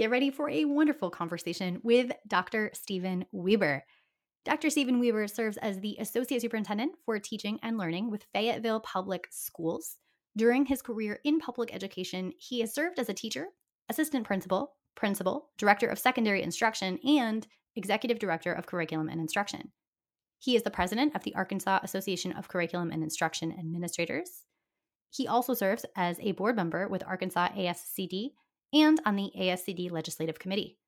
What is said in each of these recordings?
get ready for a wonderful conversation with Dr. Stephen Weber. Dr. Stephen Weber serves as the Associate Superintendent for Teaching and Learning with Fayetteville Public Schools. During his career in public education, he has served as a teacher, assistant principal, principal, director of secondary instruction, and executive director of curriculum and instruction. He is the president of the Arkansas Association of Curriculum and Instruction Administrators. He also serves as a board member with Arkansas ASCD and on the ASCD Legislative Committee.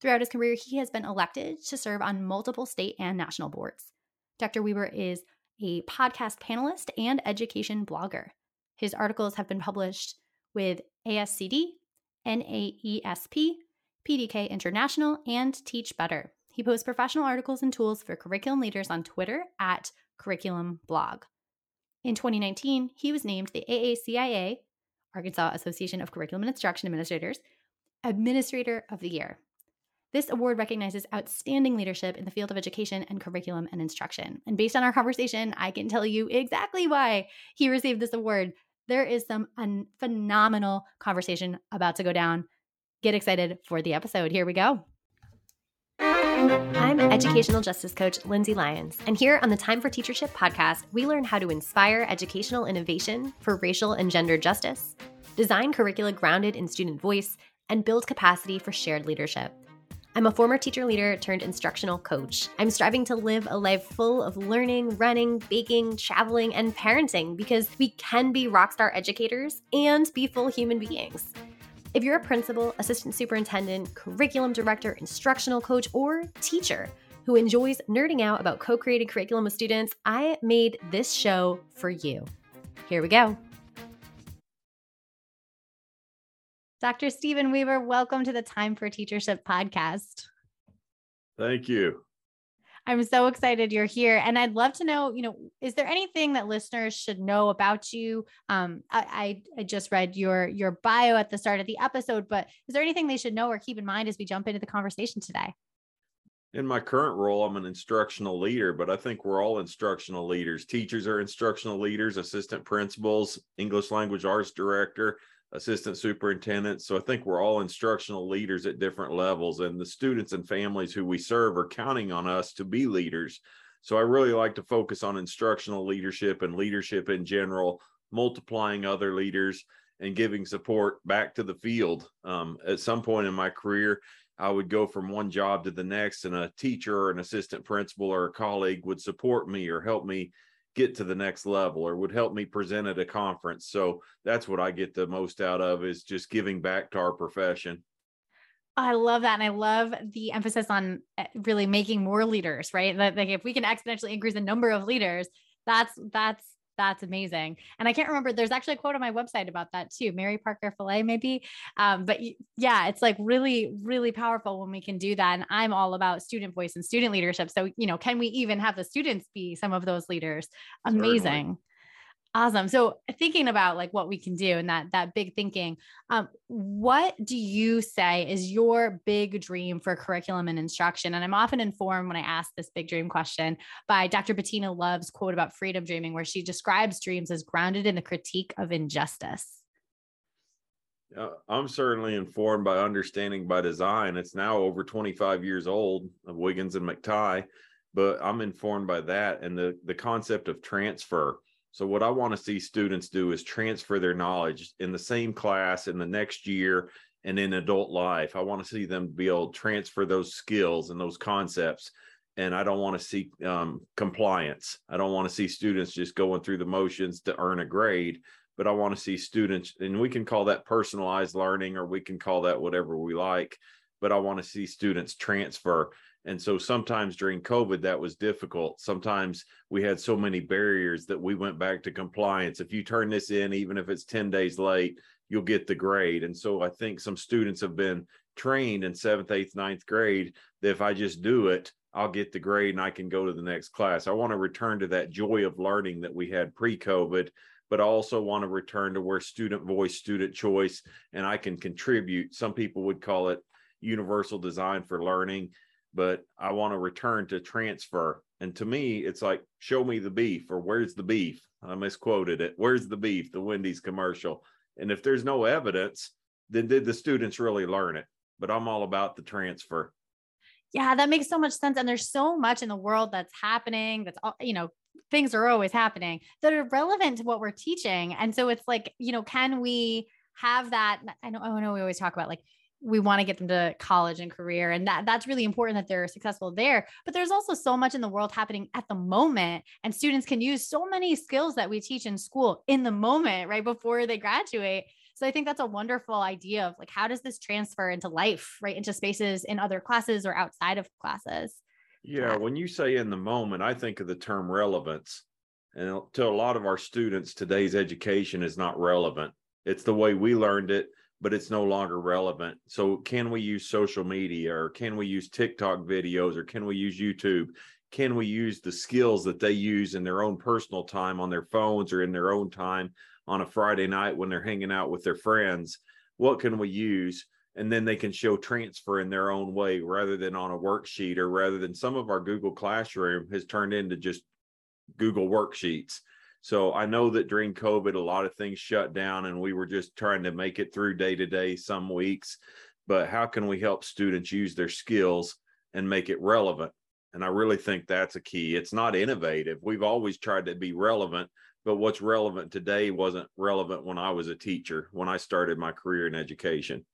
Throughout his career, he has been elected to serve on multiple state and national boards. Dr. Weber is a podcast panelist and education blogger. His articles have been published with ASCD, NAESP, PDK International, and Teach Better. He posts professional articles and tools for curriculum leaders on Twitter at Curriculum Blog. In 2019, he was named the AACIA, Arkansas Association of Curriculum and Instruction Administrators, Administrator of the Year. This award recognizes outstanding leadership in the field of education and curriculum and instruction. And based on our conversation, I can tell you exactly why he received this award. There is some un- phenomenal conversation about to go down. Get excited for the episode. Here we go. I'm educational justice coach Lindsay Lyons, and here on the Time for Teachership podcast, we learn how to inspire educational innovation for racial and gender justice, design curricula grounded in student voice, and build capacity for shared leadership. I'm a former teacher leader turned instructional coach. I'm striving to live a life full of learning, running, baking, traveling, and parenting because we can be rockstar educators and be full human beings. If you're a principal, assistant superintendent, curriculum director, instructional coach, or teacher who enjoys nerding out about co creating curriculum with students, I made this show for you. Here we go. Dr. Stephen Weber, welcome to the Time for Teachership podcast. Thank you. I'm so excited you're here. And I'd love to know, you know, is there anything that listeners should know about you? Um, I, I, I just read your your bio at the start of the episode, but is there anything they should know or keep in mind as we jump into the conversation today? In my current role, I'm an instructional leader, but I think we're all instructional leaders. Teachers are instructional leaders, assistant principals, English language arts director, assistant superintendents. So I think we're all instructional leaders at different levels, and the students and families who we serve are counting on us to be leaders. So I really like to focus on instructional leadership and leadership in general, multiplying other leaders and giving support back to the field. Um, at some point in my career, I would go from one job to the next, and a teacher or an assistant principal or a colleague would support me or help me get to the next level or would help me present at a conference. So that's what I get the most out of is just giving back to our profession. I love that. And I love the emphasis on eh, really making more leaders, right? Like if we can exponentially increase the number of leaders, that's that's that's amazing. And I can't remember, there's actually a quote on my website about that too. Mary Parker Follett, maybe. Um, but yeah, it's like really, really powerful when we can do that. And I'm all about student voice and student leadership. So, you know, can we even have the students be some of those leaders? Amazing. Certainly. Awesome. So thinking about like what we can do and that that big thinking, um, what do you say is your big dream for curriculum and instruction? And I'm often informed when I ask this big dream question by Dr. Bettina Love's quote about freedom dreaming, where she describes dreams as grounded in the critique of injustice. Uh, I'm certainly informed by understanding by design. It's now over 25 years old of Wiggins and McTighe, but I'm informed by that and the the concept of transfer so what I want to see students do is transfer their knowledge in the same class in the next year and in adult life. I want to see them be able to transfer those skills and those concepts. And I don't want to see um, compliance. I don't want to see students just going through the motions to earn a grade, but I want to see students, and we can call that personalized learning or we can call that whatever we like. But I want to see students transfer and so sometimes during COVID, that was difficult. Sometimes we had so many barriers that we went back to compliance. If you turn this in, even if it's 10 days late, you'll get the grade. And so I think some students have been trained in seventh, eighth, ninth grade that if I just do it, I'll get the grade and I can go to the next class. I want to return to that joy of learning that we had pre COVID, but I also want to return to where student voice, student choice, and I can contribute. Some people would call it universal design for learning but I want to return to transfer. And to me, it's like, show me the beef or where's the beef? I misquoted it. Where's the beef? The Wendy's commercial. And if there's no evidence, then did the students really learn it? but I'm all about the transfer. Yeah, that makes so much sense. And there's so much in the world that's happening. That's all, you know, things are always happening that are relevant to what we're teaching. And so it's like, you know, can we have that? I know, I know we always talk about like we want to get them to college and career and that that's really important that they're successful there but there's also so much in the world happening at the moment and students can use so many skills that we teach in school in the moment right before they graduate. So i think that's a wonderful idea of like how does this transfer into life right into spaces in other classes or outside of classes? Yeah when you say in the moment i think of the term relevance and uh, to a lot of our students today's education is not relevant. It's the way we learned it but it's no longer relevant. So can we use social media or can we use TikTok videos or can we use YouTube? Can we use the skills that they use in their own personal time on their phones or in their own time on a Friday night when they're hanging out with their friends? What can we use? And then they can show transfer in their own way rather than on a worksheet or rather than some of our Google Classroom has turned into just Google worksheets so I know that during COVID, a lot of things shut down and we were just trying to make it through day to day some weeks. But how can we help students use their skills and make it relevant? And I really think that's a key. It's not innovative. We've always tried to be relevant, but what's relevant today wasn't relevant when I was a teacher, when I started my career in education.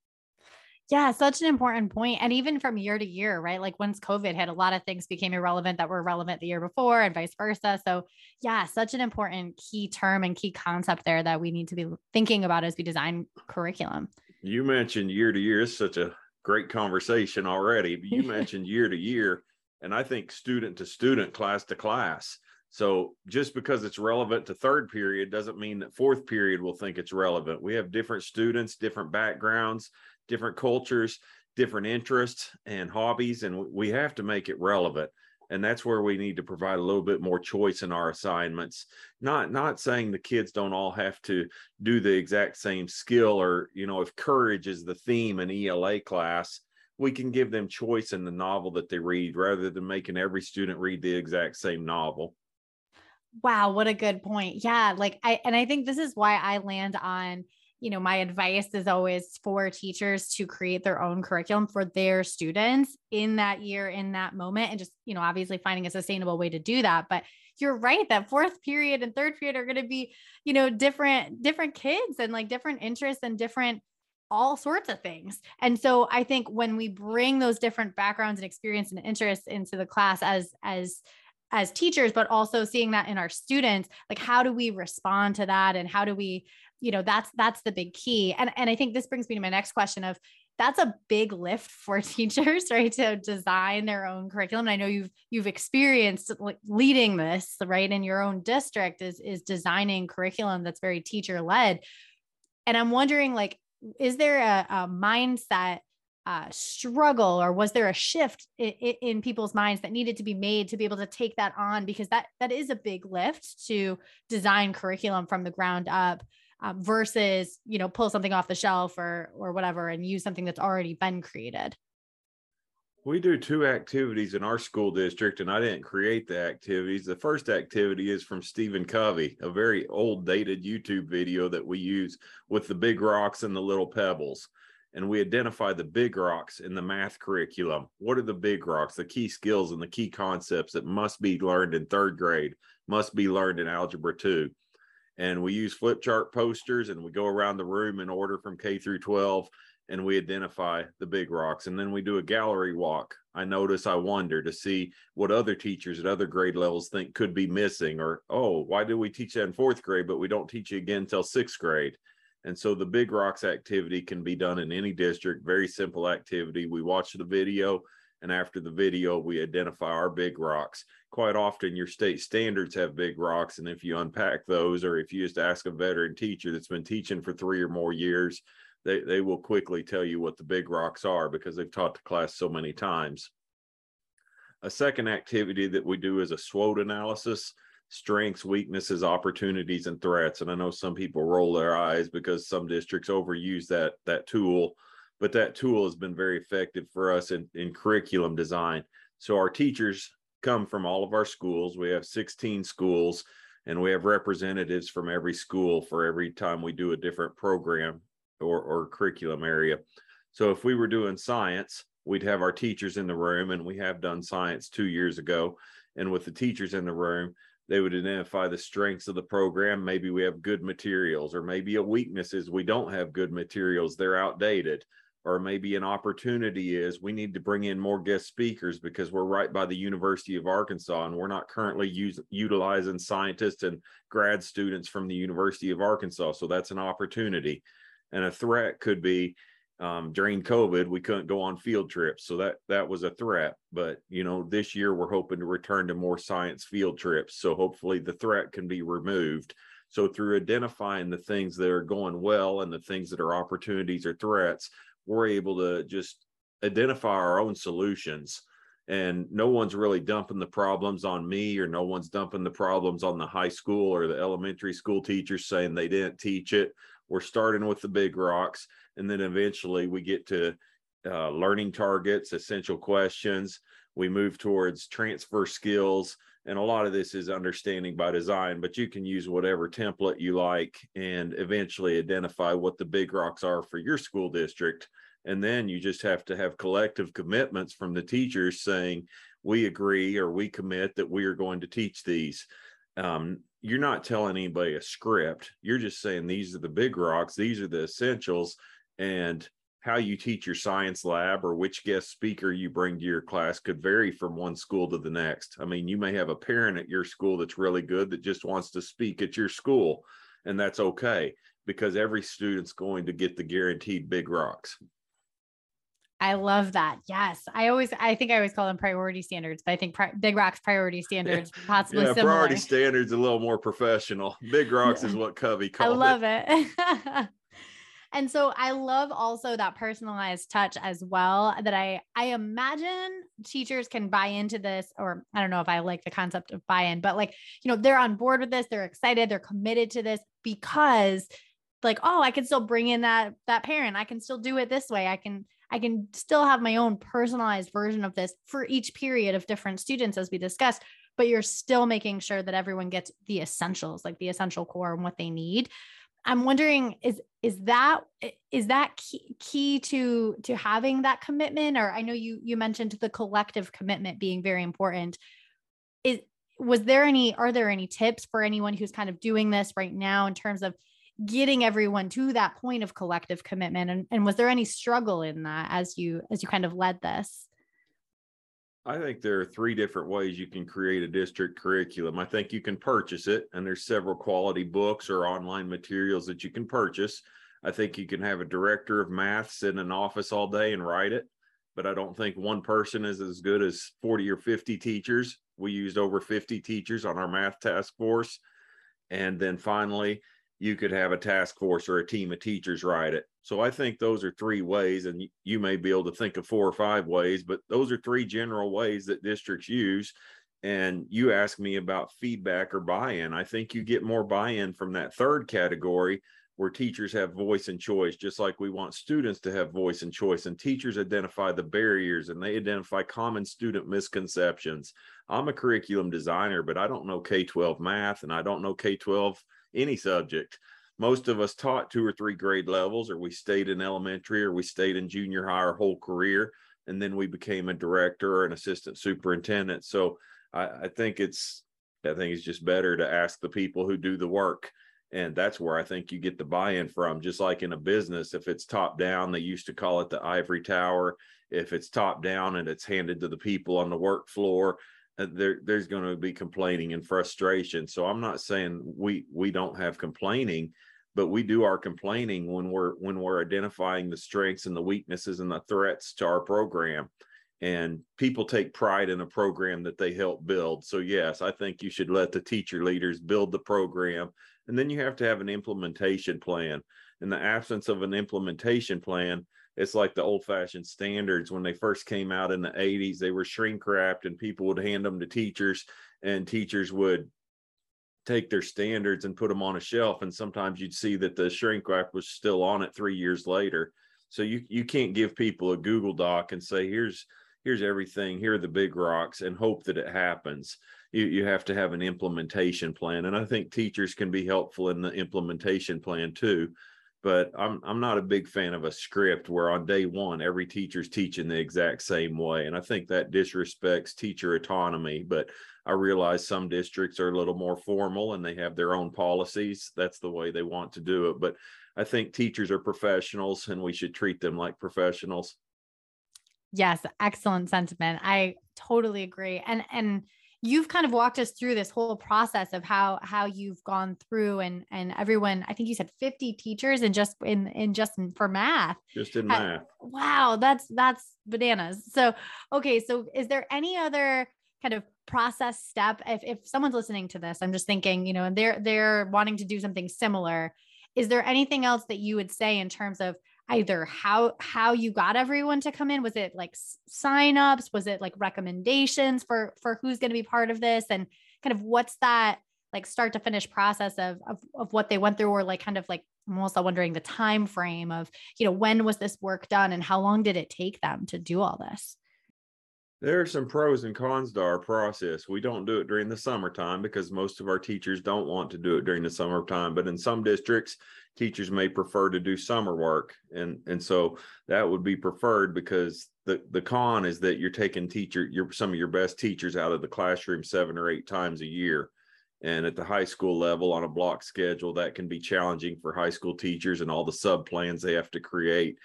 Yeah, such an important point. And even from year to year, right? Like once COVID hit, a lot of things became irrelevant that were relevant the year before and vice versa. So, yeah, such an important key term and key concept there that we need to be thinking about as we design curriculum. You mentioned year to year. It's such a great conversation already. But you mentioned year to year, and I think student to student, class to class. So just because it's relevant to third period doesn't mean that fourth period will think it's relevant. We have different students, different backgrounds, different cultures, different interests and hobbies, and we have to make it relevant. And that's where we need to provide a little bit more choice in our assignments. Not not saying the kids don't all have to do the exact same skill, or you know, if courage is the theme in ELA class, we can give them choice in the novel that they read rather than making every student read the exact same novel. Wow, what a good point. Yeah, like I and I think this is why I land on you know, my advice is always for teachers to create their own curriculum for their students in that year, in that moment, and just, you know, obviously finding a sustainable way to do that. But you're right that fourth period and third period are going to be, you know, different, different kids and like different interests and different all sorts of things. And so I think when we bring those different backgrounds and experience and interests into the class as, as, as teachers but also seeing that in our students like how do we respond to that and how do we you know that's that's the big key. And and i think this brings me to my next question of that's a big lift for teachers right to design their own curriculum. And i know you've you've experienced leading this right in your own district is is designing curriculum that's very teacher led and i'm wondering like is there a, a mindset uh, struggle or was there a shift in, in, people's minds that needed to be made to be able to take that on? Because that that is a big lift to design curriculum from the ground up um, versus you know pull something off the shelf or or whatever and use something that's already been created. We do two activities in our school district and i didn't create the activities. The first activity is from stephen covey a very old dated youtube video that we use with the big rocks and the little pebbles. And we identify the big rocks in the math curriculum. What are the big rocks? The key skills and the key concepts that must be learned in third grade must be learned in algebra 2 and we use flip chart posters and we go around the room in order from K through 12 and we identify the big rocks and then we do a gallery walk. I notice I wonder to see what other teachers at other grade levels think could be missing or oh, why do we teach that in 4th grade but we don't teach it again until 6th grade? And so the big rocks activity can be done in any district, very simple activity. We watch the video and after the video we identify our big rocks. Quite often your state standards have big rocks and if you unpack those or if you just ask a veteran teacher that's been teaching for three or more years they, they will quickly tell you what the big rocks are because they've taught the class so many times. A second activity that we do is a SWOT analysis strengths weaknesses opportunities and threats. And i know some people roll their eyes because some districts overuse that that tool but that tool has been very effective for us in, in curriculum design. So our teachers come from all of our schools. We have 16 schools and we have representatives from every school for every time we do a different program or, or curriculum area. So if we were doing science, we'd have our teachers in the room, and we have done science two years ago. And with the teachers in the room, they would identify the strengths of the program. Maybe we have good materials, or maybe a weakness is we don't have good materials, they're outdated. Or maybe an opportunity is we need to bring in more guest speakers because we're right by the University of Arkansas and we're not currently use, utilizing scientists and grad students from the University of Arkansas. So that's an opportunity. And a threat could be um, during COVID, we couldn't go on field trips, so that that was a threat. But you know, this year we're hoping to return to more science field trips, so hopefully the threat can be removed. So through identifying the things that are going well and the things that are opportunities or threats, we're able to just identify our own solutions. And no one's really dumping the problems on me, or no one's dumping the problems on the high school or the elementary school teachers saying they didn't teach it. We're starting with the big rocks and then eventually we get to uh, learning targets, essential questions. We move towards transfer skills. And a lot of this is understanding by design, but you can use whatever template you like and eventually identify what the big rocks are for your school district. And then you just have to have collective commitments from the teachers saying, we agree or we commit that we are going to teach these. Um, you're not telling anybody a script. You're just saying these are the big rocks, these are the essentials, and how you teach your science lab or which guest speaker you bring to your class could vary from one school to the next. I mean, you may have a parent at your school that's really good that just wants to speak at your school, and that's okay because every student's going to get the guaranteed big rocks. I love that. Yes. I always, I think I always call them priority standards, but I think pri- Big Rocks priority standards possibly yeah, similar. priority standards a little more professional. Big Rocks is what Covey called it. I love it. it. And so I love also that personalized touch as well that I I imagine teachers can buy into this or I don't know if I like the concept of buy-in but like you know they're on board with this they're excited they're committed to this because like oh I can still bring in that that parent I can still do it this way I can I can still have my own personalized version of this for each period of different students as we discussed but you're still making sure that everyone gets the essentials like the essential core and what they need I'm wondering is is that is that key, key to to having that commitment? Or I know you you mentioned the collective commitment being very important. Is was there any are there any tips for anyone who's kind of doing this right now in terms of getting everyone to that point of collective commitment? And, and was there any struggle in that as you as you kind of led this I think there are three different ways you can create a district curriculum. I think you can purchase it, and there's several quality books or online materials that you can purchase. I think you can have a director of math sit in an office all day and write it, but I don't think one person is as good as 40 or 50 teachers. We used over 50 teachers on our math task force. And then finally, you could have a task force or a team of teachers write it. So I think those are three ways, and you may be able to think of four or five ways, but those are three general ways that districts use. And you ask me about feedback or buy in. I think you get more buy in from that third category where teachers have voice and choice, just like we want students to have voice and choice. And teachers identify the barriers and they identify common student misconceptions. I'm a curriculum designer, but I don't know K 12 math and I don't know K 12 any subject. Most of us taught two or three grade levels, or we stayed in elementary, or we stayed in junior high our whole career, and then we became a director or an assistant superintendent. So I, I think it's I think it's just better to ask the people who do the work. And that's where I think you get the buy in from. Just like in a business, if it's top down, they used to call it the ivory tower. If it's top down and it's handed to the people on the work floor, Uh, there there's going to be complaining and frustration. So i'm not saying we we don't have complaining but we do our complaining when we're when we're identifying the strengths and the weaknesses and the threats to our program. And people take pride in a program that they help build. So yes i think you should let the teacher leaders build the program. And then you have to have an implementation plan. In the absence of an implementation plan it's like the old fashioned standards. When they first came out in the 80s they were shrink wrapped and people would hand them to teachers and teachers would take their standards and put them on a shelf and sometimes you'd see that the shrink wrap was still on it 3 years later. So you you can't give people a google doc and say here's here's everything here are the big rocks and hope that it happens. You you have to have an implementation plan and i think teachers can be helpful in the implementation plan too but I'm I'm not a big fan of a script where on day one every teacher's teaching the exact same way, and I think that disrespects teacher autonomy. But I realize some districts are a little more formal and they have their own policies. That's the way they want to do it. But I think teachers are professionals, and we should treat them like professionals. Yes, excellent sentiment. I totally agree. And and you've kind of walked us through this whole process of how how you've gone through and and everyone i think you said 50 teachers and just in in just for math. Just in math. wow that's that's bananas. So okay so is there any other kind of process step? If if someone's listening to this i'm just thinking you know and they're they're wanting to do something similar is there anything else that you would say in terms of either how how you got everyone to come in. Was it like signups? Was it like recommendations for for who's going to be part of this? And kind of what's that like start to finish process of, of of what they went through or like kind of like I'm also wondering the time frame of you know when was this work done and how long did it take them to do all this there are some pros and cons to our process. We don't do it during the summertime because most of our teachers don't want to do it during the summertime. But in some districts, teachers may prefer to do summer work. And, and so that would be preferred because the, the con is that you're taking teacher, your some of your best teachers out of the classroom seven or eight times a year. And at the high school level on a block schedule, that can be challenging for high school teachers and all the sub plans they have to create.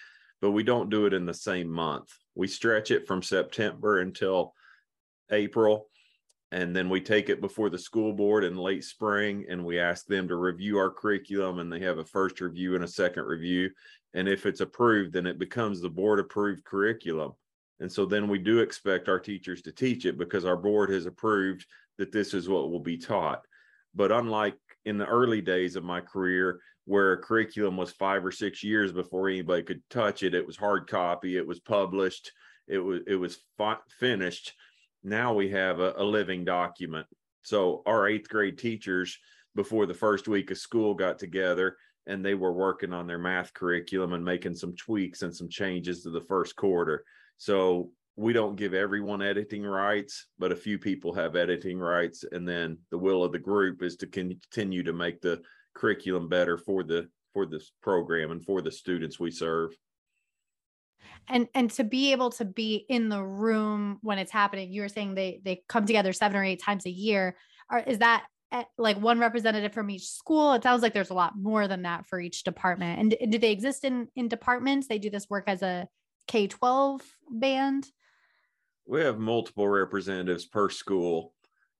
But we don't do it in the same month we stretch it from September until April. And then we take it before the school board in late spring and we ask them to review our curriculum and they have a first review and a second review. And if it's approved, then it becomes the board approved curriculum. And so then we do expect our teachers to teach it because our board has approved that this is what will be taught. But unlike in the early days of my career, where a curriculum was five or six years before anybody could touch it. It was hard copy. It was published. It was it was fi- finished. Now we have a, a living document. So our eighth grade teachers, before the first week of school, got together and they were working on their math curriculum and making some tweaks and some changes to the first quarter. So we don't give everyone editing rights, but a few people have editing rights. And then the will of the group is to continue to make the curriculum better for the for this program and for the students we serve. And and to be able to be in the room when it's happening you were saying they they come together seven or eight times a year. Or is that eh, like one representative from each school? It sounds like there's a lot more than that for each department. And, and do they exist in in departments? They do this work as a k-12 band? We have multiple representatives per school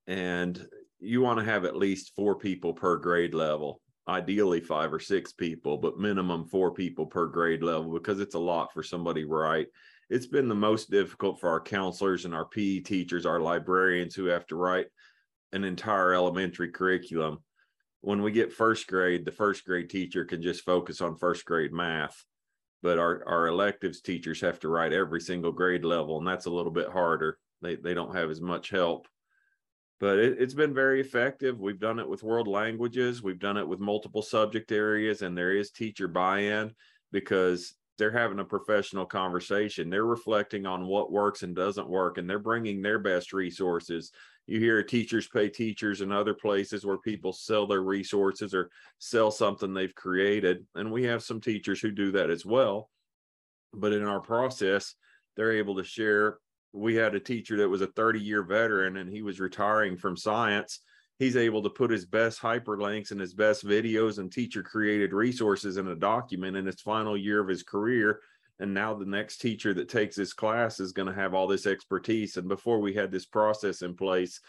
and you want to have at least four people per grade level ideally five or six people, but minimum four people per grade level because it's a lot for somebody right. It's been the most difficult for our counselors and our PE teachers, our librarians who have to write an entire elementary curriculum. When we get first grade, the first grade teacher can just focus on first grade math. But our, our electives teachers have to write every single grade level, and that's a little bit harder. They, they don't have as much help but it, has been very effective. We've done it with world languages, we've done it with multiple subject areas, and there is teacher buy in because they're having a professional conversation. They're reflecting on what works and doesn't work, and they're bringing their best resources. You hear teachers pay teachers in other places where people sell their resources or sell something they've created. And we have some teachers who do that as well. But in our process, they're able to share we had a teacher that was a 30 year veteran and he was retiring from science. He's able to put his best hyperlinks and his best videos and teacher created resources in a document in his final year of his career. And now the next teacher that takes his class is going to have all this expertise. And before we had this process in place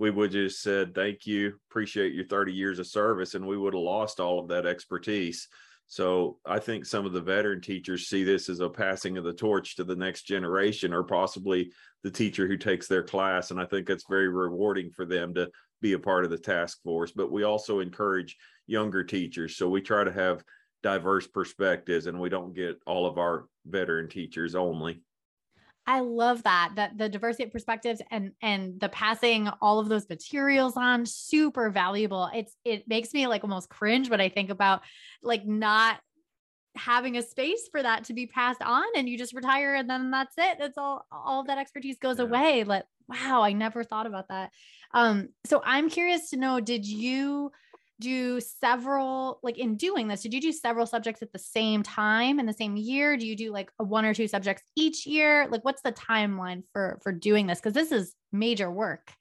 we would just said thank you. Appreciate your 30 years of service. And we would have lost all of that expertise so I think some of the veteran teachers see this as a passing of the torch to the next generation or possibly the teacher who takes their class. And I think that's very rewarding for them to be a part of the task force. But we also encourage younger teachers. So we try to have diverse perspectives and we don't get all of our veteran teachers only. I love that that the diversity of perspectives and and the passing all of those materials on super valuable. It's it makes me like almost cringe when I think about like not having a space for that to be passed on and you just retire and then that's it. That's all all that expertise goes yeah. away. Like wow, I never thought about that. Um so I'm curious to know did you do several like in doing this did you do several subjects at the same time in the same year? Do you do like one or two subjects each year? Like what's the timeline for for doing this? Because this is major work.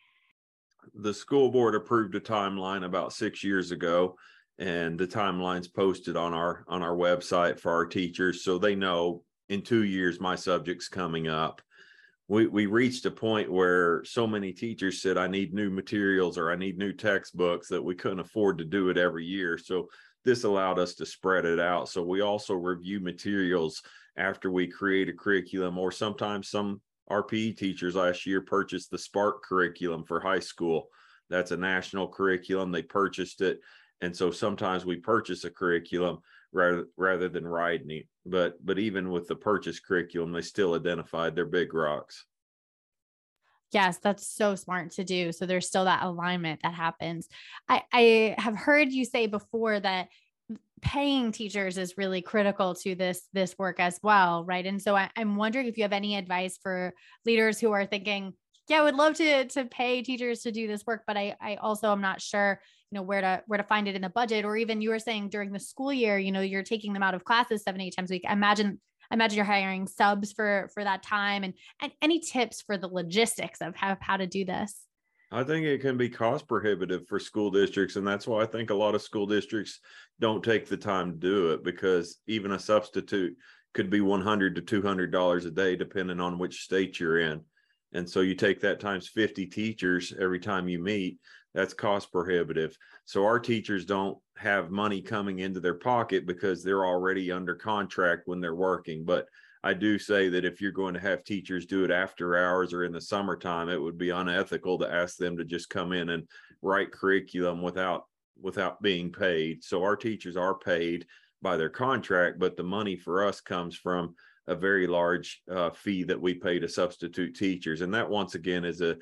The school board approved a timeline about six years ago and the timeline's posted on our on our website for our teachers so they know in two years my subject's coming up we we reached a point where so many teachers said I need new materials or I need new textbooks that we couldn't afford to do it every year. So this allowed us to spread it out. So we also review materials after we create a curriculum, or sometimes some our PE teachers last year purchased the Spark curriculum for high school. That's a national curriculum. They purchased it. And so sometimes we purchase a curriculum rather rather than riding it. But but even with the purchase curriculum, they still identified their big rocks. Yes, that's so smart to do. So there's still that alignment that happens. I, I have heard you say before that paying teachers is really critical to this this work as well, right? And so I, I'm wondering if you have any advice for leaders who are thinking, yeah, I would love to to pay teachers to do this work, but I I also am not sure you know where to where to find it in the budget or even you were saying during the school year you know you're taking them out of classes seven eight times a week imagine imagine you're hiring subs for for that time and, and any tips for the logistics of how, how to do this I think it can be cost prohibitive for school districts. And that's why I think a lot of school districts don't take the time to do it because even a substitute could be 100 to $200 a day, depending on which state you're in. And so you take that times 50 teachers every time you meet that's cost prohibitive. So our teachers don't have money coming into their pocket because they're already under contract when they're working. But I do say that if you're going to have teachers do it after hours or in the summertime, it would be unethical to ask them to just come in and write curriculum without without being paid. So our teachers are paid by their contract, but the money for us comes from a very large uh, fee that we pay to substitute teachers, and that once again is a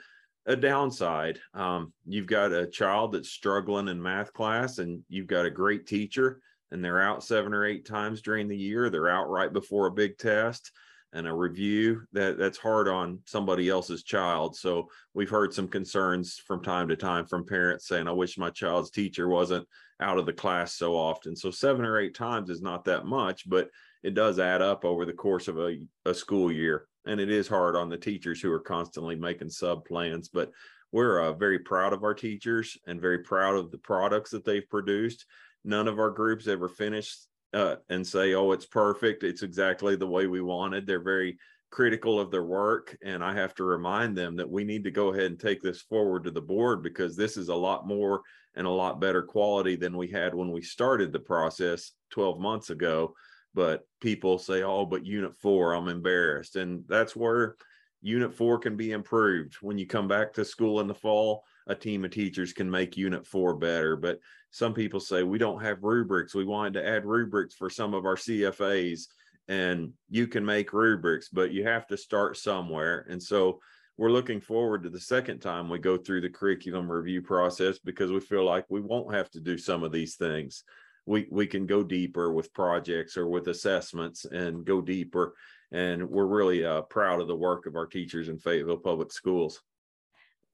a downside. Um, you've got a child that's struggling in math class, and you've got a great teacher, and they're out seven or eight times during the year. They're out right before a big test and a review. That that's hard on somebody else's child. So we've heard some concerns from time to time from parents saying, "I wish my child's teacher wasn't out of the class so often." So seven or eight times is not that much, but it does add up over the course of a, a school year. And it is hard on the teachers who are constantly making sub plans but we're uh, very proud of our teachers and very proud of the products that they've produced. None of our groups ever finish uh, and say oh it's perfect. It's exactly the way we wanted. They're very critical of their work and i have to remind them that we need to go ahead and take this forward to the board because this is a lot more and a lot better quality than we had when we started the process 12 months ago but people say, oh, but unit four, I'm embarrassed. And that's where unit four can be improved. When you come back to school in the fall, a team of teachers can make unit four better. But some people say, we don't have rubrics. We wanted to add rubrics for some of our CFAs. And you can make rubrics, but you have to start somewhere. And so we're looking forward to the second time we go through the curriculum review process because we feel like we won't have to do some of these things we we can go deeper with projects or with assessments and go deeper. And we're really uh, proud of the work of our teachers in fayetteville public schools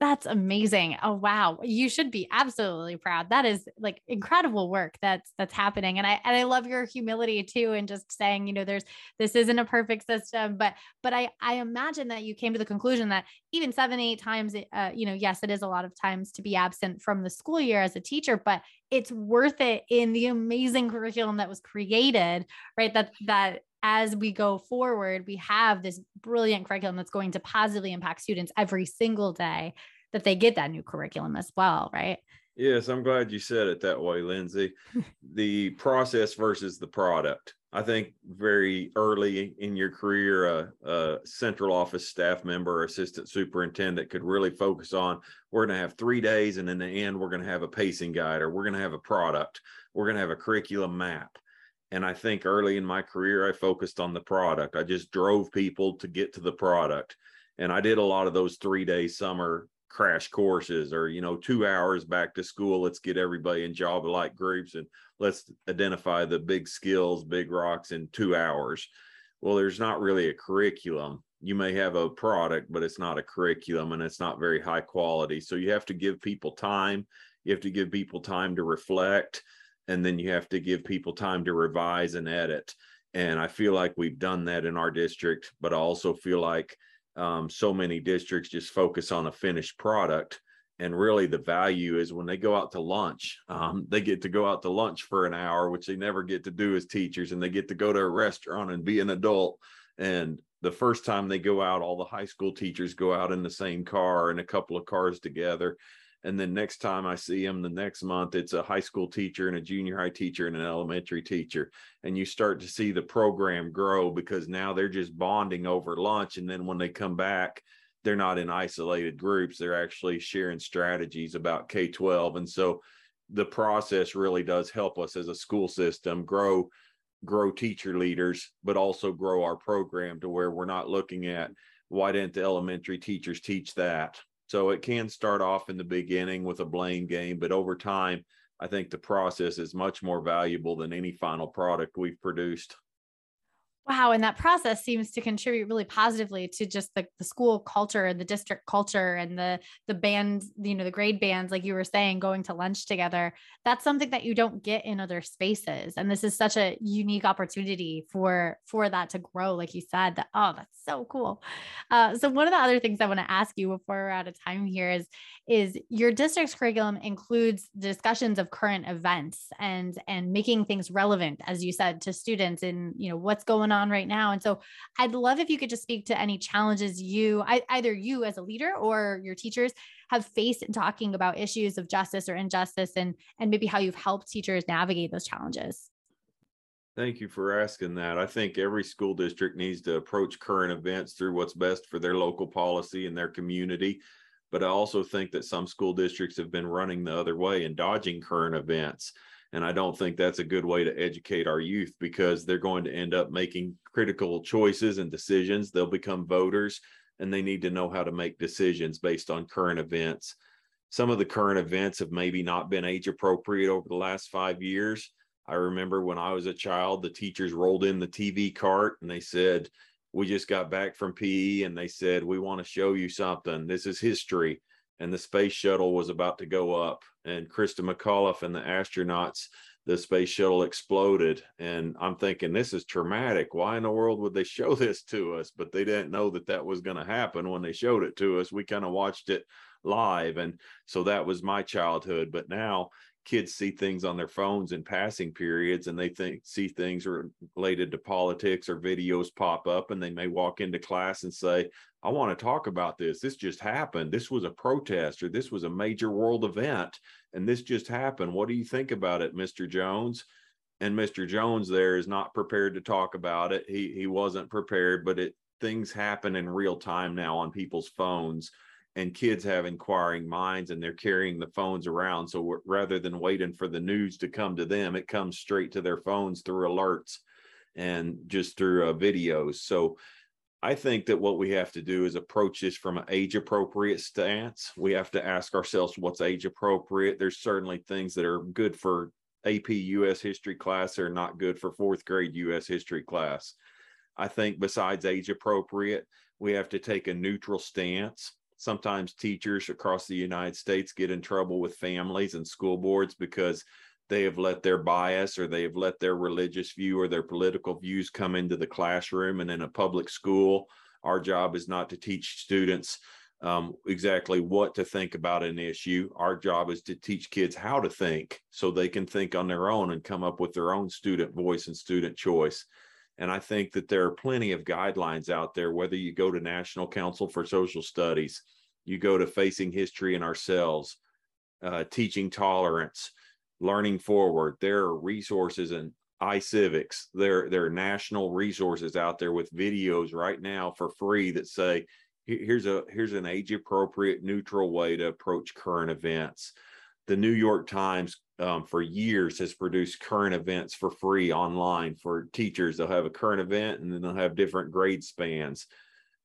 that's amazing. Oh wow. You should be absolutely proud. That is like incredible work that's that's happening. And I and I love your humility too and just saying, you know, there's this isn't a perfect system, but but I I imagine that you came to the conclusion that even 7 8 times uh, you know, yes, it is a lot of times to be absent from the school year as a teacher, but it's worth it in the amazing curriculum that was created, right? That that as we go forward, we have this brilliant curriculum that's going to positively impact students every single day that they get that new curriculum as well, right? Yes, I'm glad you said it that way, Lindsay. the process versus the product. I think very early in your career, a, a, central office staff member or assistant superintendent could really focus on we're going to have three days, and in the end, we're going to have a pacing guide or we're going to have a product, we're going to have a curriculum map. And I think early in my career, I focused on the product. I just drove people to get to the product. And I did a lot of those three day summer crash courses or you know two hours back to school let's get everybody in job like groups and let's identify the big skills big rocks in two hours well there's not really a curriculum you may have a product but it's not a curriculum and it's not very high quality so you have to give people time you have to give people time to reflect and then you have to give people time to revise and edit. And i feel like we've done that in our district but i also feel like um, so many districts just focus on a finished product. And really the value is when they go out to lunch um, they get to go out to lunch for an hour which they never get to do as teachers and they get to go to a restaurant and be an adult. And the first time they go out all the high school teachers go out in the same car and a couple of cars together and then next time i see them the next month it's a high school teacher and a junior high teacher and an elementary teacher. And you start to see the program grow because now they're just bonding over lunch. And then when they come back they're not in isolated groups. They're actually sharing strategies about k-12 and so the process really does help us as a school system grow grow teacher leaders but also grow our program to where we're not looking at why didn't the elementary teachers teach that so it can start off in the beginning with a blame game but over time i think the process is much more valuable than any final product we've produced Wow. And that process seems to contribute really positively to just the, the school culture and the district culture and the the bands, you know, the grade bands, like you were saying, going to lunch together. That's something that you don't get in other spaces. And this is such a unique opportunity for for that to grow, like you said, that oh, that's so cool. Uh, so one of the other things I want to ask you before we're out of time here is is your district's curriculum includes discussions of current events and and making things relevant, as you said, to students and you know what's going on right now. And so I'd love if you could just speak to any challenges you, either you as a leader or your teachers have faced in talking about issues of justice or injustice and, and maybe how you've helped teachers navigate those challenges. Thank you for asking that. I think every school district needs to approach current events through what's best for their local policy and their community. But I also think that some school districts have been running the other way and dodging current events. And I don't think that's a good way to educate our youth because they're going to end up making critical choices and decisions. They'll become voters and they need to know how to make decisions based on current events. Some of the current events have maybe not been age appropriate over the last five years. I remember when I was a child, the teachers rolled in the TV cart and they said, We just got back from PE and they said, We want to show you something. This is history and the space shuttle was about to go up and Christa McAuliffe and the astronauts the space shuttle exploded. And i'm thinking this is traumatic. Why in the world would they show this to us? But they didn't know that that was going to happen when they showed it to us. We kind of watched it live. And so that was my childhood. But now kids see things on their phones in passing periods and they think see things related to politics or videos pop up and they may walk into class and say i want to talk about this. This just happened. This was a protest or this was a major world event and this just happened. What do you think about it mr jones? And mr jones there is not prepared to talk about it. He he wasn't prepared but it things happen in real time now on people's phones and kids have inquiring minds and they're carrying the phones around. So rather than waiting for the news to come to them, it comes straight to their phones through alerts and just through uh, videos. So I think that what we have to do is approach this from an age appropriate stance. We have to ask ourselves what's age appropriate. There's certainly things that are good for AP US history class are not good for fourth grade US history class. I think besides age appropriate, we have to take a neutral stance sometimes teachers across the United States get in trouble with families and school boards because they have let their bias or they have let their religious view or their political views come into the classroom. And in a public school, our job is not to teach students um, exactly what to think about an issue. Our job is to teach kids how to think so they can think on their own and come up with their own student voice and student choice. And I think that there are plenty of guidelines out there, whether you go to National Council for Social Studies, you go to Facing History and Ourselves, uh, Teaching Tolerance, Learning Forward. There are resources and iCivics. There, there are national resources out there with videos right now for free that say, here's a here's an age appropriate neutral way to approach current events the new york times um, for years has produced current events for free online for teachers. They'll have a current event and then they'll have different grade spans.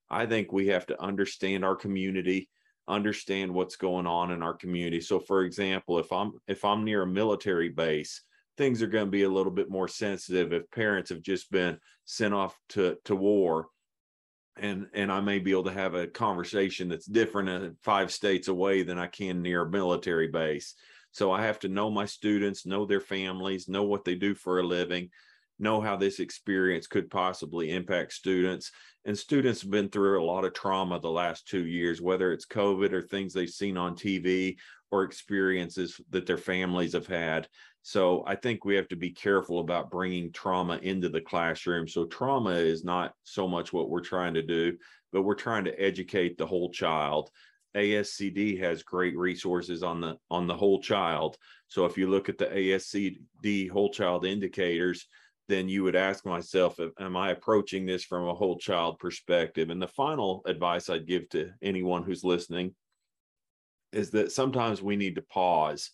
I think we have to understand our community, understand what's going on in our community. So for example, if I'm if I'm near a military base, things are going to be a little bit more sensitive if parents have just been sent off to to war and and I may be able to have a conversation that's different in five states away than I can near a military base. So I have to know my students, know their families, know what they do for a living, know how this experience could possibly impact students. And students have been through a lot of trauma the last two years, whether it's COVID or things they've seen on TV or experiences that their families have had. So I think we have to be careful about bringing trauma into the classroom. So trauma is not so much what we're trying to do, but we're trying to educate the whole child. ASCD has great resources on the on the whole child. So if you look at the ASCD whole child indicators, then you would ask myself, am I approaching this from a whole child perspective? And the final advice I'd give to anyone who's listening is that sometimes we need to pause.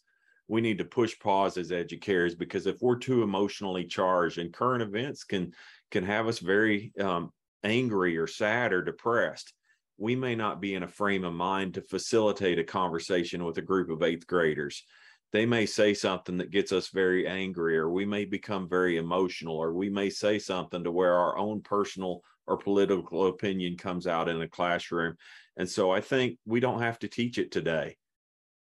We need to push pause as educators because if we're too emotionally charged, and current events can can have us very um, angry or sad or depressed, we may not be in a frame of mind to facilitate a conversation with a group of eighth graders. They may say something that gets us very angry, or we may become very emotional, or we may say something to where our own personal or political opinion comes out in a classroom. And so I think we don't have to teach it today.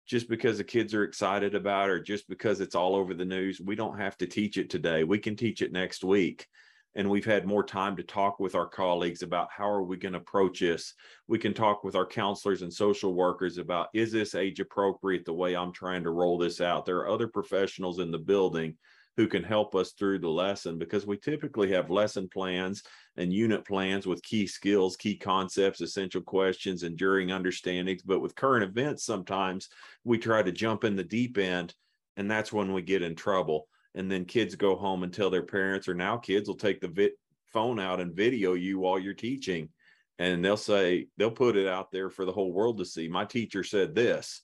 Just because the kids are excited about it, or just because it's all over the news, we don't have to teach it today. We can teach it next week. And we've had more time to talk with our colleagues about how are we going to approach this. We can talk with our counselors and social workers about is this age appropriate the way I'm trying to roll this out. There are other professionals in the building who can help us through the lesson because we typically have lesson plans and unit plans with key skills, key concepts, essential questions, enduring understandings. But with current events, sometimes we try to jump in the deep end, and that's when we get in trouble. And then kids go home and tell their parents, or now kids will take the vi- phone out and video you while you're teaching. And they'll say, they'll put it out there for the whole world to see. My teacher said this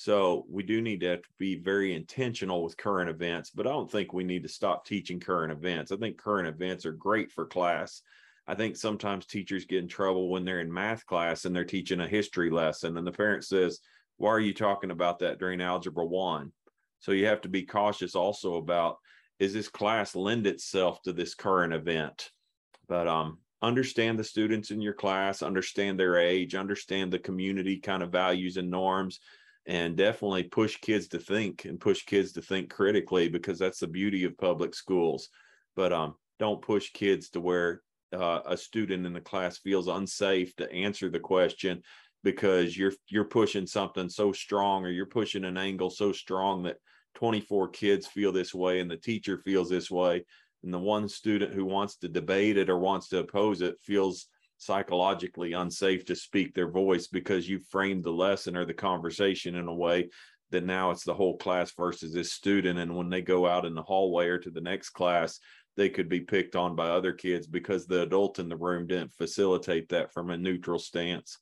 so we do need to be very intentional with current events, but I don't think we need to stop teaching current events. I think current events are great for class. I think sometimes teachers get in trouble when they're in math class and they're teaching a history lesson and the parent says, why are you talking about that during algebra one? So you have to be cautious also about, is this class lend itself to this current event? But um, understand the students in your class, understand their age, understand the community kind of values and norms and definitely push kids to think and push kids to think critically because that's the beauty of public schools. But um, don't push kids to where uh, a student in the class feels unsafe to answer the question because you're you're pushing something so strong or you're pushing an angle so strong that 24 kids feel this way and the teacher feels this way. And the one student who wants to debate it or wants to oppose it feels psychologically unsafe to speak their voice because you framed the lesson or the conversation in a way that now it's the whole class versus this student. And when they go out in the hallway or to the next class, they could be picked on by other kids because the adult in the room didn't facilitate that from a neutral stance.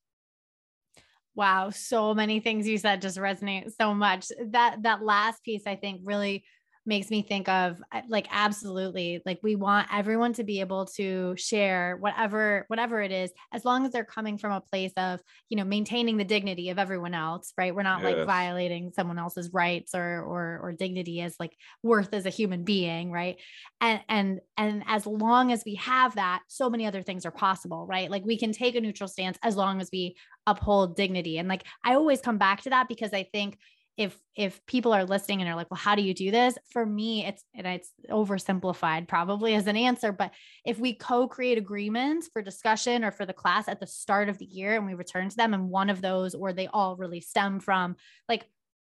Wow, so many things you said just resonate so much. That that last piece I think really makes me think of like absolutely like we want everyone to be able to share whatever whatever it is as long as they're coming from a place of you know maintaining the dignity of everyone else right? We're not yes. like violating someone else's rights or or or dignity as like worth as a human being right? And and and as long as we have that so many other things are possible right? Like we can take a neutral stance as long as we uphold dignity. And like i always come back to that because i think if if people are listening and are like well how do you do this? For me it's and it's oversimplified probably as an answer but if we co-create agreements for discussion or for the class at the start of the year and we return to them and one of those or they all really stem from like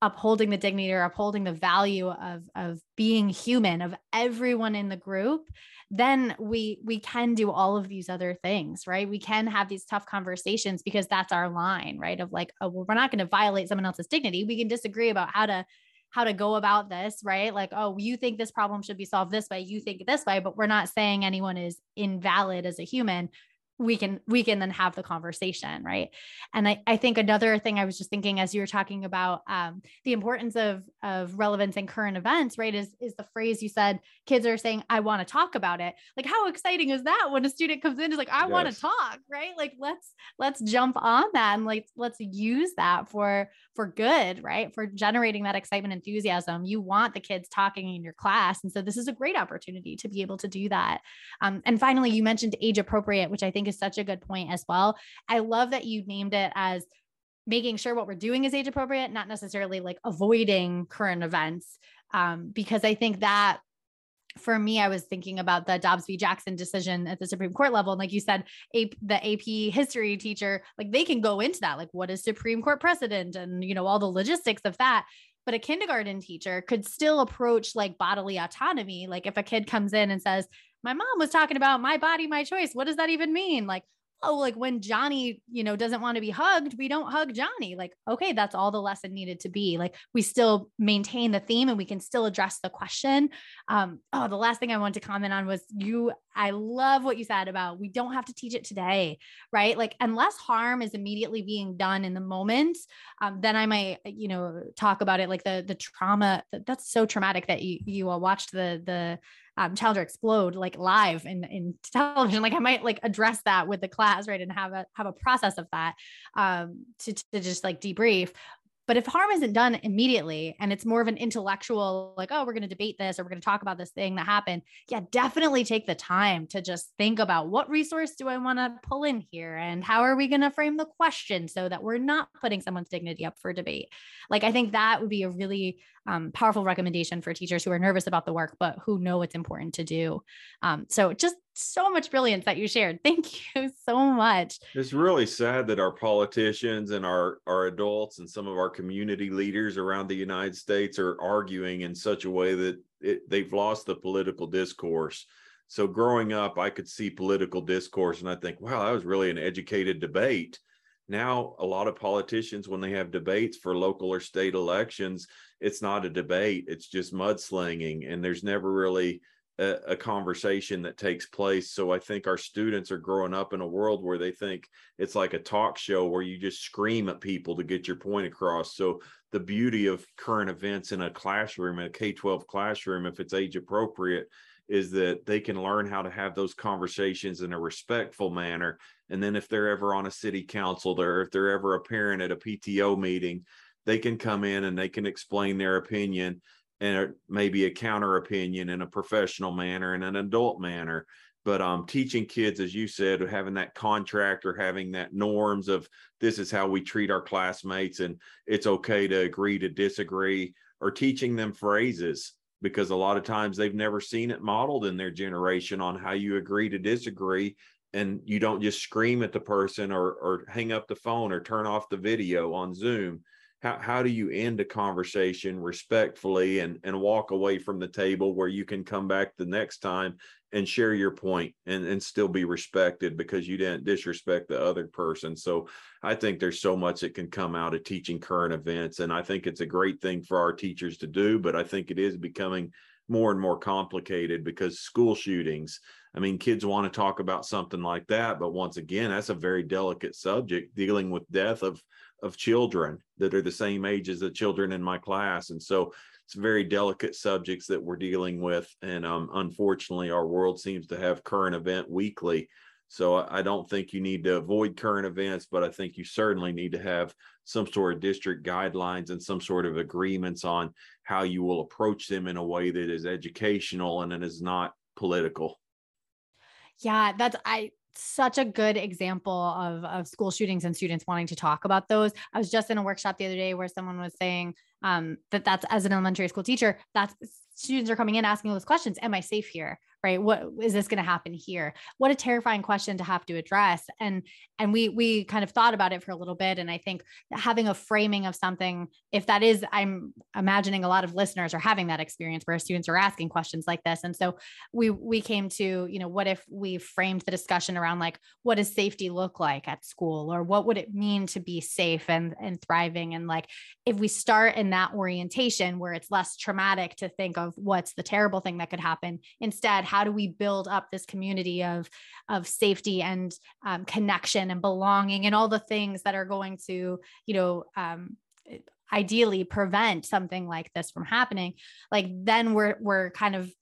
upholding the dignity or upholding the value of of being human of everyone in the group then we we can do all of these other things right? We can have these tough conversations because that's our line right? Of like oh well we're not going to violate someone else's dignity. We can disagree about how to how to go about this right? Like oh you think this problem should be solved this way you think this way but we're not saying anyone is invalid as a human we can we can then have the conversation right? And I, I think another thing i was just thinking as you were talking about um, the importance of of relevance and current events right is is the phrase you said kids are saying i want to talk about it. Like how exciting is that when a student comes in is like i yes. want to talk right? Like let's let's jump on that and like let's use that for for good right? For generating that excitement enthusiasm. You want the kids talking in your class. And so this is a great opportunity to be able to do that. Um, and finally you mentioned age appropriate which i think is such a good point as well. I love that you named it as making sure what we're doing is age appropriate, not necessarily like avoiding current events. Um, because I think that for me, I was thinking about the Dobbs v. Jackson decision at the Supreme Court level. And like you said, AP, the AP history teacher, like they can go into that, like what is Supreme Court precedent and, you know, all the logistics of that. But a kindergarten teacher could still approach like bodily autonomy. Like if a kid comes in and says, my mom was talking about my body, my choice. What does that even mean? Like, oh, like when Johnny, you know, doesn't want to be hugged, we don't hug Johnny. Like, okay, that's all the lesson needed to be. Like, we still maintain the theme and we can still address the question. Um, oh, the last thing I want to comment on was you. I love what you said about we don't have to teach it today, right? Like, unless harm is immediately being done in the moment, um, then I might, you know, talk about it like the the trauma. That's so traumatic that you you all watched the the um, Challenger explode like live in in television. Like I might like address that with the class, right, and have a have a process of that um, to to just like debrief. But if harm isn't done immediately and it's more of an intellectual, like, oh, we're going to debate this or we're going to talk about this thing that happened, yeah, definitely take the time to just think about what resource do I want to pull in here and how are we going to frame the question so that we're not putting someone's dignity up for debate. Like, I think that would be a really um, powerful recommendation for teachers who are nervous about the work, but who know it's important to do. Um, so just so much brilliance that you shared. Thank you so much. It's really sad that our politicians and our, our adults and some of our community leaders around the United States are arguing in such a way that it, they've lost the political discourse. So growing up, I could see political discourse and I think, wow, that was really an educated debate. Now, a lot of politicians, when they have debates for local or state elections, it's not a debate, it's just mudslinging. And there's never really a, a, conversation that takes place. So I think our students are growing up in a world where they think it's like a talk show where you just scream at people to get your point across. So the beauty of current events in a classroom, in a K 12 classroom, if it's age appropriate, is that they can learn how to have those conversations in a respectful manner. And then if they're ever on a city council or if they're ever a parent at a PTO meeting, they can come in and they can explain their opinion and maybe a counter opinion in a professional manner and an adult manner. But um, teaching kids as you said having that contract or having that norms of this is how we treat our classmates and it's okay to agree to disagree or teaching them phrases because a lot of times they've never seen it modeled in their generation on how you agree to disagree. And you don't just scream at the person or or hang up the phone or turn off the video on zoom how, how do you end a conversation respectfully and, and walk away from the table where you can come back the next time and share your point and, and still be respected because you didn't disrespect the other person. So I think there's so much that can come out of teaching current events. And I think it's a great thing for our teachers to do, but I think it is becoming more and more complicated because school shootings, I mean, kids want to talk about something like that, but once again, that's a very delicate subject dealing with death of of children that are the same age as the children in my class. And so it's very delicate subjects that we're dealing with. And um, unfortunately, our world seems to have current event weekly. So I don't think you need to avoid current events, but I think you certainly need to have some sort of district guidelines and some sort of agreements on how you will approach them in a way that is educational and it is not political. Yeah, that's I such a good example of, of school shootings and students wanting to talk about those. I was just in a workshop the other day where someone was saying um, that that's as an elementary school teacher, that's students are coming in asking those questions. Am I safe here? Right? What is this going to happen here? What a terrifying question to have to address and and we we kind of thought about it for a little bit and i think having a framing of something if that is i'm imagining a lot of listeners are having that experience where students are asking questions like this and so we we came to you know what if we framed the discussion around like what does safety look like at school or what would it mean to be safe and and thriving and like if we start in that orientation where it's less traumatic to think of what's the terrible thing that could happen instead how do we build up this community of of safety and um, connection and belonging and all the things that are going to you know um, ideally prevent something like this from happening? Like then we're we're kind of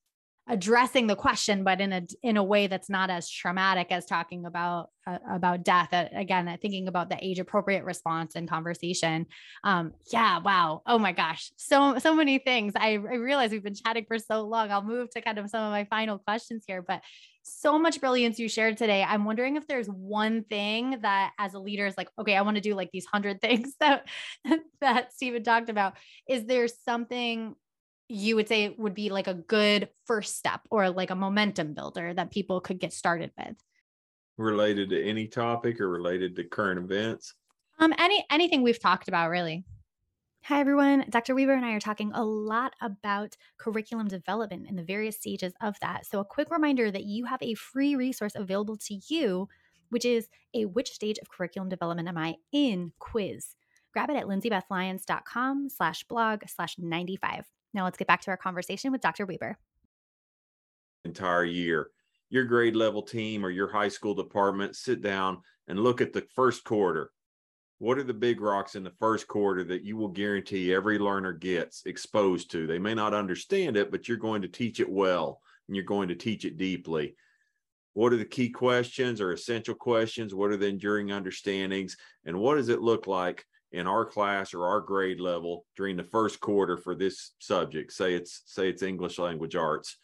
addressing the question but in a in a way that's not as traumatic as talking about uh, about death uh, again uh, thinking about the age appropriate response and conversation. Um yeah wow. Oh my gosh. So so many things. I, I realize we've been chatting for so long. I'll move to kind of some of my final questions here but so much brilliance you shared today. I'm wondering if there's one thing that as a leader is like, okay, I want to do like these hundred things that that Steven talked about. Is there something you would say it would be like a good first step or like a momentum builder that people could get started with? Related to any topic or related to current events? Um, any anything we've talked about really. Hi, everyone. Dr. Weber and I are talking a lot about curriculum development and the various stages of that. So, a quick reminder that you have a free resource available to you, which is a Which Stage of Curriculum Development Am I in quiz. Grab it at lindsaybethlyons.com slash blog slash 95. Now, let's get back to our conversation with Dr. Weber. Entire year. Your grade level team or your high school department sit down and look at the first quarter what are the big rocks in the first quarter that you will guarantee every learner gets exposed to? They may not understand it, but you're going to teach it well and you're going to teach it deeply. What are the key questions or essential questions? What are the enduring understandings? And what does it look like in our class or our grade level during the first quarter for this subject? Say it's say it's English language arts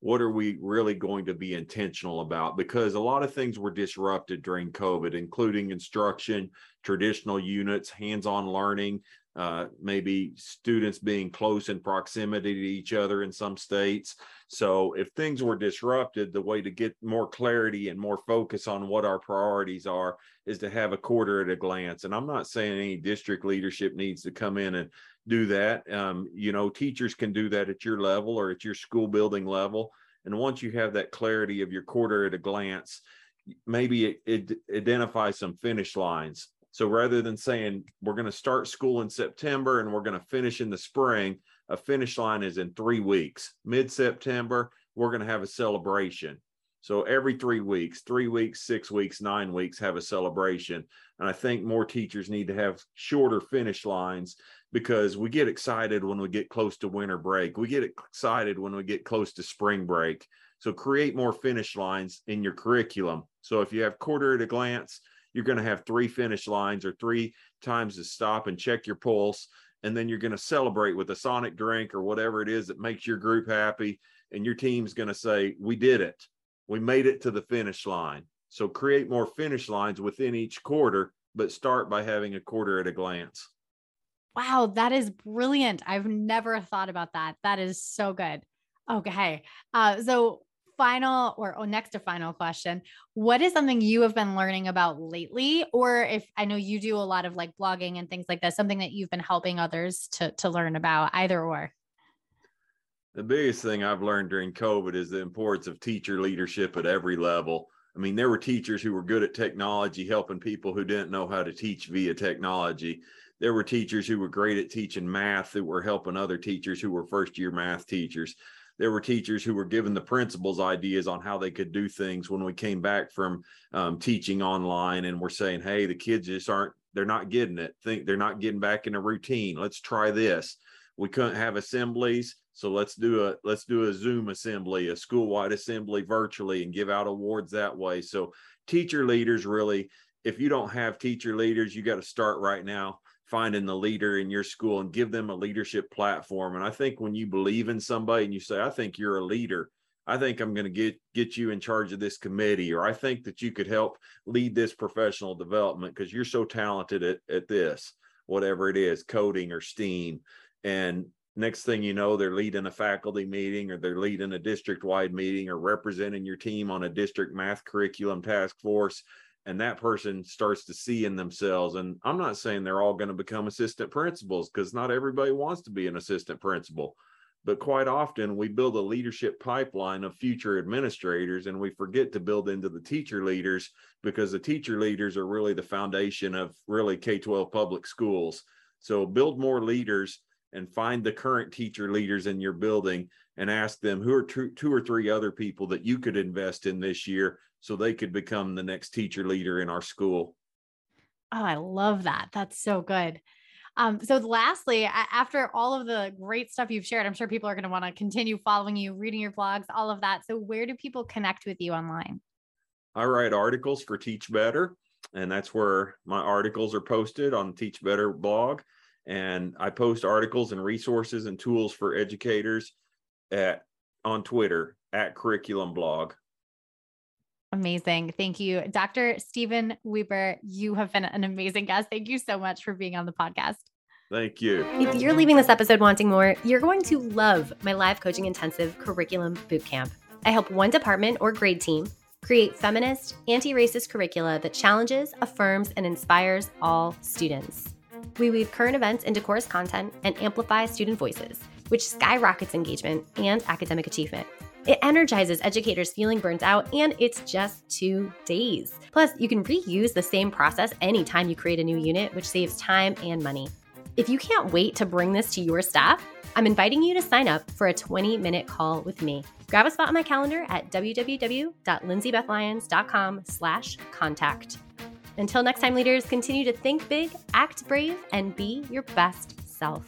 what are we really going to be intentional about? Because a lot of things were disrupted during COVID, including instruction, traditional units, hands on learning, uh, maybe students being close in proximity to each other in some states. So, if things were disrupted, the way to get more clarity and more focus on what our priorities are is to have a quarter at a glance. And I'm not saying any district leadership needs to come in and do that. Um, you know, teachers can do that at your level or at your school building level. And once you have that clarity of your quarter at a glance, maybe it, it identify some finish lines. So rather than saying we're going to start school in September and we're going to finish in the spring, a finish line is in three weeks. Mid September, we're going to have a celebration. So every three weeks, three weeks, six weeks, nine weeks, have a celebration. And I think more teachers need to have shorter finish lines because we get excited when we get close to winter break. We get excited when we get close to spring break. So create more finish lines in your curriculum. So if you have quarter at a glance, you're going to have three finish lines or three times to stop and check your pulse. And then you're going to celebrate with a sonic drink or whatever it is that makes your group happy. And your team's going to say, We did it. We made it to the finish line. So create more finish lines within each quarter, but start by having a quarter at a glance. Wow, that is brilliant. I've never thought about that. That is so good. Okay. Uh, so, final or oh, next to final question What is something you have been learning about lately? Or if I know you do a lot of like blogging and things like that, something that you've been helping others to, to learn about, either or? The biggest thing I've learned during COVID is the importance of teacher leadership at every level. I mean, there were teachers who were good at technology, helping people who didn't know how to teach via technology there were teachers who were great at teaching math that were helping other teachers who were first year math teachers there were teachers who were given the principals ideas on how they could do things when we came back from um, teaching online and we're saying hey the kids just aren't they're not getting it. Think they're not getting back in a routine. Let's try this. We couldn't have assemblies so let's do a let's do a zoom assembly a school-wide assembly virtually and give out awards that way. So teacher leaders really if you don't have teacher leaders you got to start right now finding the leader in your school and give them a leadership platform. And I think when you believe in somebody and you say, I think you're a leader, I think I'm going to get get you in charge of this committee, or I think that you could help lead this professional development because you're so talented at, at this, whatever it is, coding or STEAM. And next thing you know, they're leading a faculty meeting or they're leading a district wide meeting or representing your team on a district math curriculum task force and that person starts to see in themselves and i'm not saying they're all going to become assistant principals because not everybody wants to be an assistant principal. But quite often we build a leadership pipeline of future administrators and we forget to build into the teacher leaders because the teacher leaders are really the foundation of really k-12 public schools. So build more leaders and find the current teacher leaders in your building and ask them who are two, two or three other people that you could invest in this year so they could become the next teacher leader in our school. Oh, I love that. That's so good. Um, so lastly, after all of the great stuff you've shared, I'm sure people are going to want to continue following you, reading your blogs, all of that. So where do people connect with you online? I write articles for Teach Better, and that's where my articles are posted on Teach Better blog. And I post articles and resources and tools for educators at on Twitter at curriculum blog. Amazing. Thank you. Dr. Steven Weber, you have been an amazing guest. Thank you so much for being on the podcast. Thank you. If you're leaving this episode wanting more, you're going to love my live coaching intensive curriculum bootcamp. I help one department or grade team create feminist, anti racist curricula that challenges, affirms, and inspires all students. We weave current events into course content and amplify student voices, which skyrockets engagement and academic achievement. It energizes educators feeling burnt out, and it's just two days. Plus, you can reuse the same process anytime you create a new unit, which saves time and money. If you can't wait to bring this to your staff, I'm inviting you to sign up for a 20 minute call with me. Grab a spot on my calendar at www.lindsaybethlyons.com slash contact. Until next time, leaders, continue to think big, act brave, and be your best self.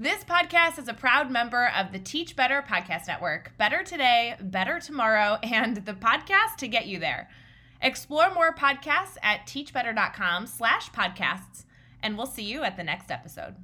This podcast is a proud member of the Teach Better Podcast Network. Better today, better tomorrow, and the podcast to get you there. Explore more podcasts at teachbetter.com slash podcasts, and we'll see you at the next episode.